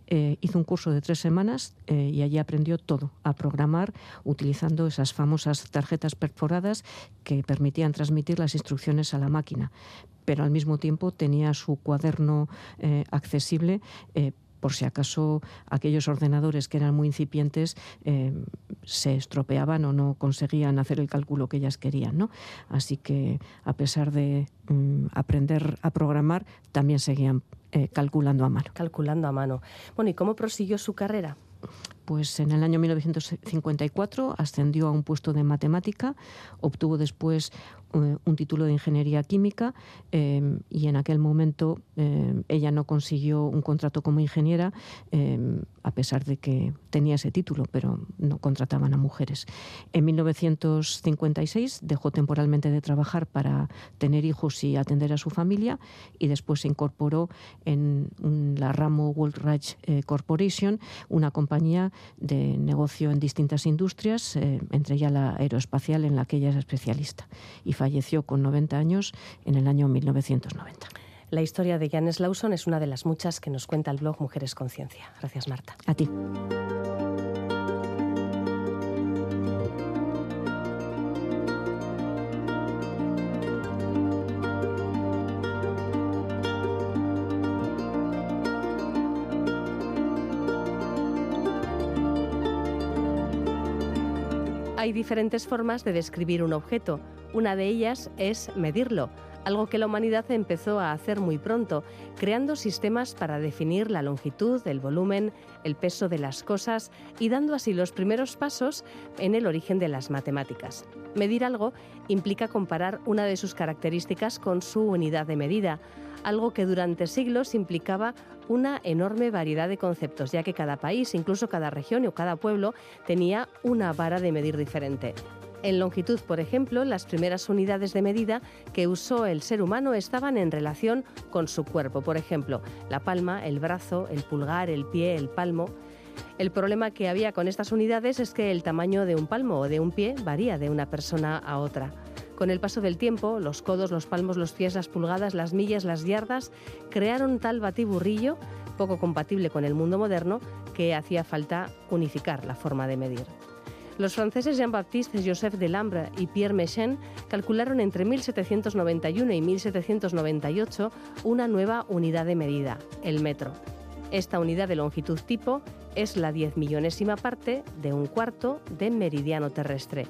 Eh, hizo un curso de tres semanas eh, y allí aprendió todo, a programar utilizando esas famosas tarjetas perforadas que permitían transmitir las instrucciones a la máquina. Pero al mismo tiempo tenía su cuaderno eh, accesible por si acaso aquellos ordenadores que eran muy incipientes se estropeaban o no conseguían hacer el cálculo que ellas querían. ¿no? Así que a pesar de mm, aprender a programar, también seguían eh, calculando a mano. Calculando a mano. Bueno, ¿y cómo prosiguió su carrera? Pues en el año 1954 ascendió a un puesto de matemática, obtuvo después eh, un título de ingeniería química em, y en aquel momento em, ella no consiguió un contrato como ingeniera a pesar de que tenía ese título, pero no contrataban a mujeres. En 1956 dejó temporalmente de trabajar para tener hijos y atender a su familia y después se incorporó en la ramo World eh, Corporation, una compañía de negocio en distintas industrias, eh, entre ellas la aeroespacial en la que ella es especialista. Y falleció con 90 años en el año 1990. La historia de Janes Lawson es una de las muchas que nos cuenta el blog Mujeres Conciencia. Gracias, Marta. A ti. Hay diferentes formas de describir un objeto. Una de ellas es medirlo, algo que la humanidad empezó a hacer muy pronto, creando sistemas para definir la longitud, el volumen, el peso de las cosas y dando así los primeros pasos en el origen de las matemáticas. Medir algo implica comparar una de sus características con su unidad de medida, algo que durante siglos implicaba una enorme variedad de conceptos, ya que cada país, incluso cada región o cada pueblo, tenía una vara de medir diferente. En longitud, por ejemplo, las primeras unidades de medida que usó el ser humano estaban en relación con su cuerpo. Por ejemplo, la palma, el brazo, el pulgar, el pie, el palmo. El problema que había con estas unidades es que el tamaño de un palmo o de un pie varía de una persona a otra. Con el paso del tiempo, los codos, los palmos, los pies, las pulgadas, las millas, las yardas crearon tal batiburrillo poco compatible con el mundo moderno que hacía falta unificar la forma de medir. Los franceses Jean-Baptiste Joseph Delambre y Pierre Méchain calcularon entre 1791 y 1798 una nueva unidad de medida, el metro. Esta unidad de longitud tipo es la diez millonésima parte de un cuarto de meridiano terrestre.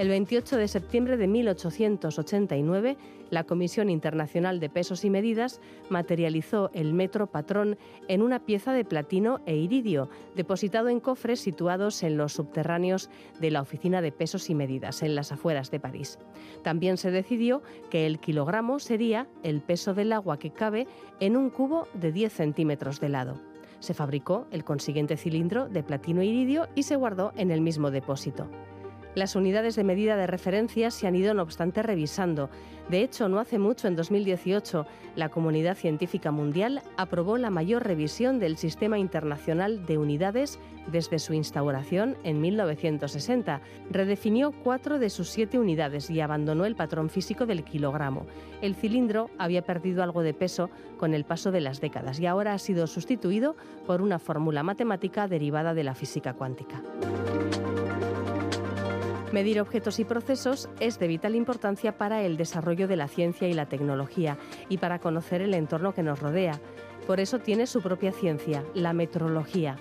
El 28 de septiembre de 1889, la Comisión Internacional de Pesos y Medidas materializó el metro patrón en una pieza de platino e iridio, depositado en cofres situados en los subterráneos de la Oficina de Pesos y Medidas, en las afueras de París. También se decidió que el kilogramo sería el peso del agua que cabe en un cubo de 10 centímetros de lado. Se fabricó el consiguiente cilindro de platino e iridio y se guardó en el mismo depósito. Las unidades de medida de referencia se han ido, no obstante, revisando. De hecho, no hace mucho, en 2018, la Comunidad Científica Mundial aprobó la mayor revisión del Sistema Internacional de Unidades desde su instauración en 1960. Redefinió cuatro de sus siete unidades y abandonó el patrón físico del kilogramo. El cilindro había perdido algo de peso con el paso de las décadas y ahora ha sido sustituido por una fórmula matemática derivada de la física cuántica. Medir objetos y procesos es de vital importancia para el desarrollo de la ciencia y la tecnología y para conocer el entorno que nos rodea. Por eso tiene su propia ciencia, la metrología.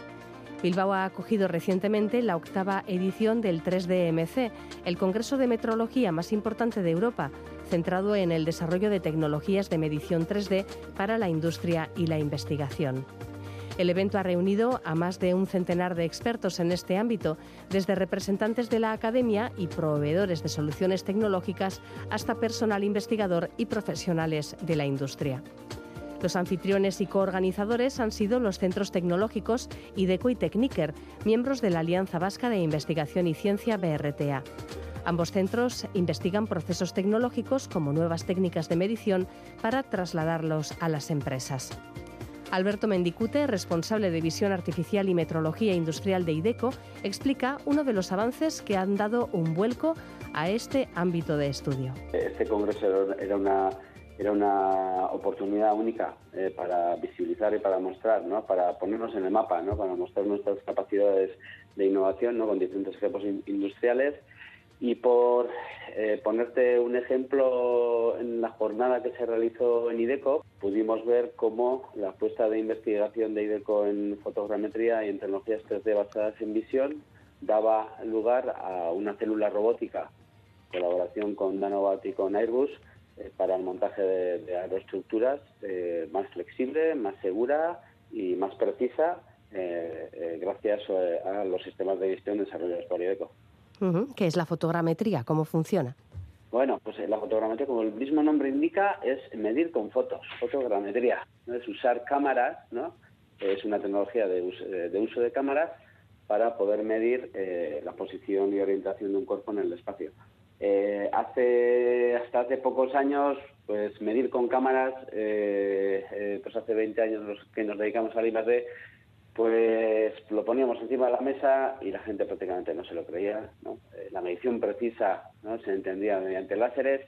Bilbao ha acogido recientemente la octava edición del 3DMC, el congreso de metrología más importante de Europa, centrado en el desarrollo de tecnologías de medición 3D para la industria y la investigación. El evento ha reunido a más de un centenar de expertos en este ámbito, desde representantes de la academia y proveedores de soluciones tecnológicas hasta personal investigador y profesionales de la industria. Los anfitriones y coorganizadores han sido los centros tecnológicos IDECO y Techniker, miembros de la Alianza Vasca de Investigación y Ciencia BRTA. Ambos centros investigan procesos tecnológicos como nuevas técnicas de medición para trasladarlos a las empresas. Alberto Mendicute, responsable de Visión Artificial y Metrología Industrial de IDECO, explica uno de los avances que han dado un vuelco a este ámbito de estudio. Este congreso era una, era una oportunidad única eh, para visibilizar y para mostrar, ¿no? para ponernos en el mapa, ¿no? para mostrar nuestras capacidades de innovación ¿no? con diferentes equipos industriales y por eh, ponerte un ejemplo, en la jornada que se realizó en IDECO, pudimos ver cómo la apuesta de investigación de IDECO en fotogrametría y en tecnologías 3D basadas en visión daba lugar a una célula robótica, colaboración con Danovat y con Airbus, eh, para el montaje de, aeroestructuras eh, más flexible, más segura y más precisa, gracias a los sistemas de visión desarrollados por IDECO. ¿Qué es la fotogrametría? ¿Cómo funciona? Bueno, pues eh, la fotogrametría, como el mismo nombre indica, es medir con fotos, fotogrametría. Es usar cámaras, ¿no? Es una tecnología de uso eh, de, cámaras para poder medir eh, la posición y orientación de un cuerpo en el espacio. hace hasta hace pocos años, pues medir con cámaras, pues hace 20 años que nos dedicamos al I+D, pues lo poníamos encima de la mesa y la gente prácticamente no se lo creía. Eh, la medición precisa ¿no? se entendía mediante láseres.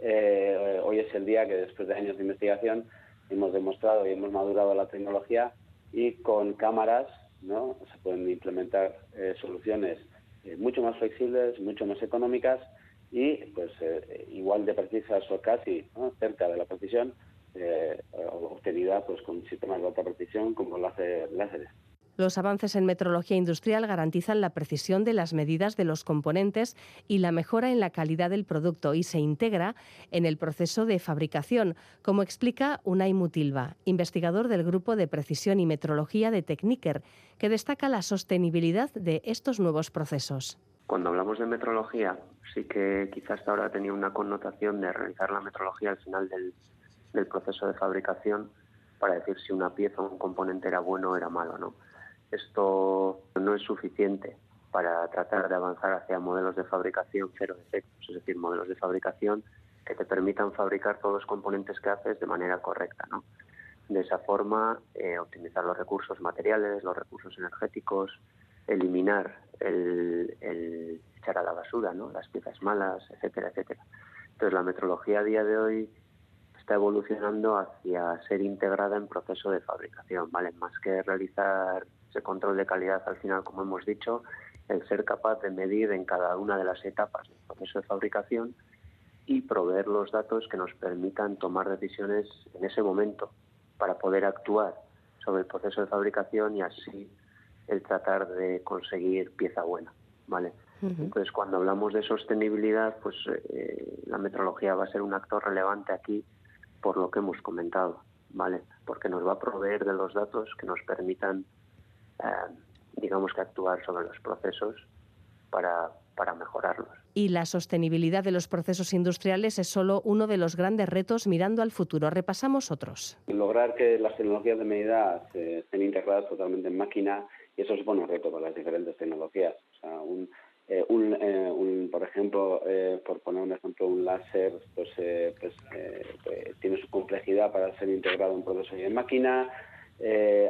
Eh, hoy es el día que después de años de investigación hemos demostrado y hemos madurado la tecnología y con cámaras ¿no? se pueden implementar eh, soluciones mucho más flexibles, mucho más económicas y pues igual de precisas o casi cerca de la precisión eh, obtenida pues, con sistemas de alta precisión como láseres. Los avances en metrología industrial garantizan la precisión de las medidas de los componentes y la mejora en la calidad del producto y se integra en el proceso de fabricación, como explica Unai Mutilva, investigador del Grupo de Precisión y Metrología de Techniker, que destaca la sostenibilidad de estos nuevos procesos. Cuando hablamos de metrología, sí que quizás hasta ahora tenía una connotación de realizar la metrología al final del, del proceso de fabricación para decir si una pieza o un componente era bueno o era malo. ¿no? Esto no es suficiente para tratar de avanzar hacia modelos de fabricación cero defectos, es decir, modelos de fabricación que te permitan fabricar todos los componentes que haces de manera correcta. ¿no? De esa forma, eh, optimizar los recursos materiales, los recursos energéticos, eliminar el, el, echar a la basura ¿no? las piezas malas, etcétera, etcétera. Entonces, la metrología a día de hoy está evolucionando hacia ser integrada en proceso de fabricación, ¿vale? Más que realizar ese control de calidad al final, como hemos dicho, el ser capaz de medir en cada una de las etapas del proceso de fabricación y proveer los datos que nos permitan tomar decisiones en ese momento para poder actuar sobre el proceso de fabricación y así el tratar de conseguir pieza buena, ¿vale? Entonces, cuando hablamos de sostenibilidad, pues eh, la metrología va a ser un actor relevante aquí por lo que hemos comentado, ¿vale? Porque nos va a proveer de los datos que nos permitan, eh, digamos que actuar sobre los procesos para, para mejorarlos. Y la sostenibilidad de los procesos industriales es solo uno de los grandes retos mirando al futuro. Repasamos otros. Lograr que las tecnologías de medida estén integradas totalmente en máquina y eso supone un reto para las diferentes tecnologías. O sea, un, eh, un, por ejemplo, por poner un ejemplo, un láser pues, pues tiene su complejidad para ser integrado en proceso y en máquina.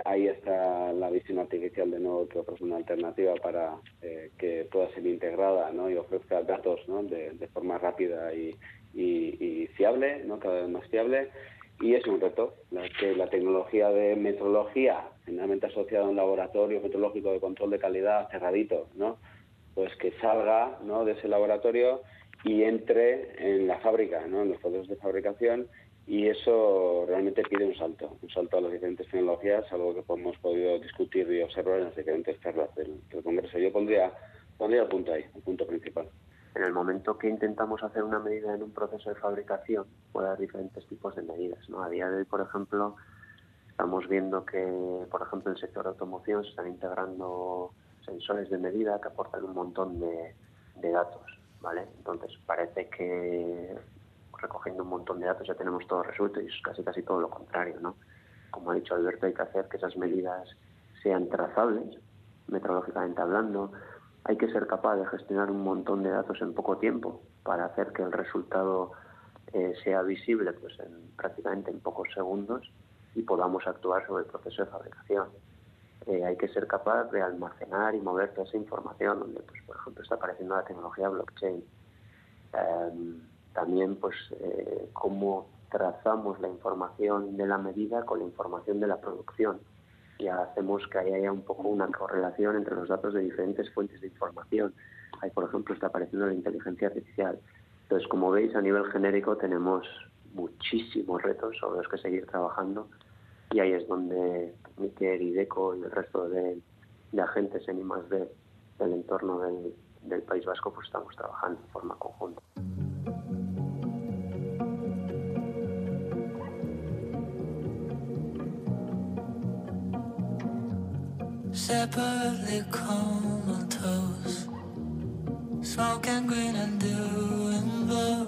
ahí está la visión artificial de nuevo, que ofrece una alternativa para que pueda ser integrada ¿no? y ofrezca datos ¿no? de, forma rápida y, y, fiable, ¿no? cada vez más fiable y es un reto, la, que la tecnología de metrología, generalmente asociada a un laboratorio metrológico de control de calidad cerradito, ¿no? Pues que salga ¿no? de ese laboratorio y entre en la fábrica, ¿no? en los procesos de fabricación, y eso realmente pide un salto, un salto a las diferentes tecnologías, algo que hemos podido discutir y observar en las diferentes charlas del, del Congreso. Yo pondría, pondría el punto ahí, el punto principal en el momento que intentamos hacer una medida en un proceso de fabricación, puede haber diferentes tipos de medidas. ¿no? A día de hoy, por ejemplo, estamos viendo que, por ejemplo, en el sector de automoción se están integrando sensores de medida que aportan un montón de, datos. ¿vale? Entonces, parece que recogiendo un montón de datos ya tenemos todo resuelto y es casi casi todo lo contrario. ¿no? Como ha dicho Alberto, hay que hacer que esas medidas sean trazables, metrológicamente hablando, hay que ser capaz de gestionar un montón de datos en poco tiempo para hacer que el resultado eh, sea visible pues en, prácticamente en pocos segundos y podamos actuar sobre el proceso de fabricación. Eh, hay que ser capaz de almacenar y mover toda esa información, donde, pues, por ejemplo, está apareciendo la tecnología blockchain. Em, también, pues, eh, cómo trazamos la información de la medida con la información de la producción y hacemos que haya un poco una correlación entre los datos de diferentes fuentes de información. Ahí, por ejemplo, está apareciendo la inteligencia artificial. Entonces, como veis, a nivel genérico tenemos muchísimos retos sobre los que seguir trabajando y ahí es donde Miquel y Deco y el resto de, agentes en I+D del entorno del, del País Vasco pues estamos trabajando de forma conjunta. separately comatose, smoking green and doing blue.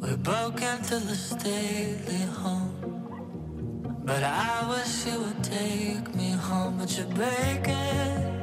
We broke into the stately home, but I wish you would take me home. But you're breaking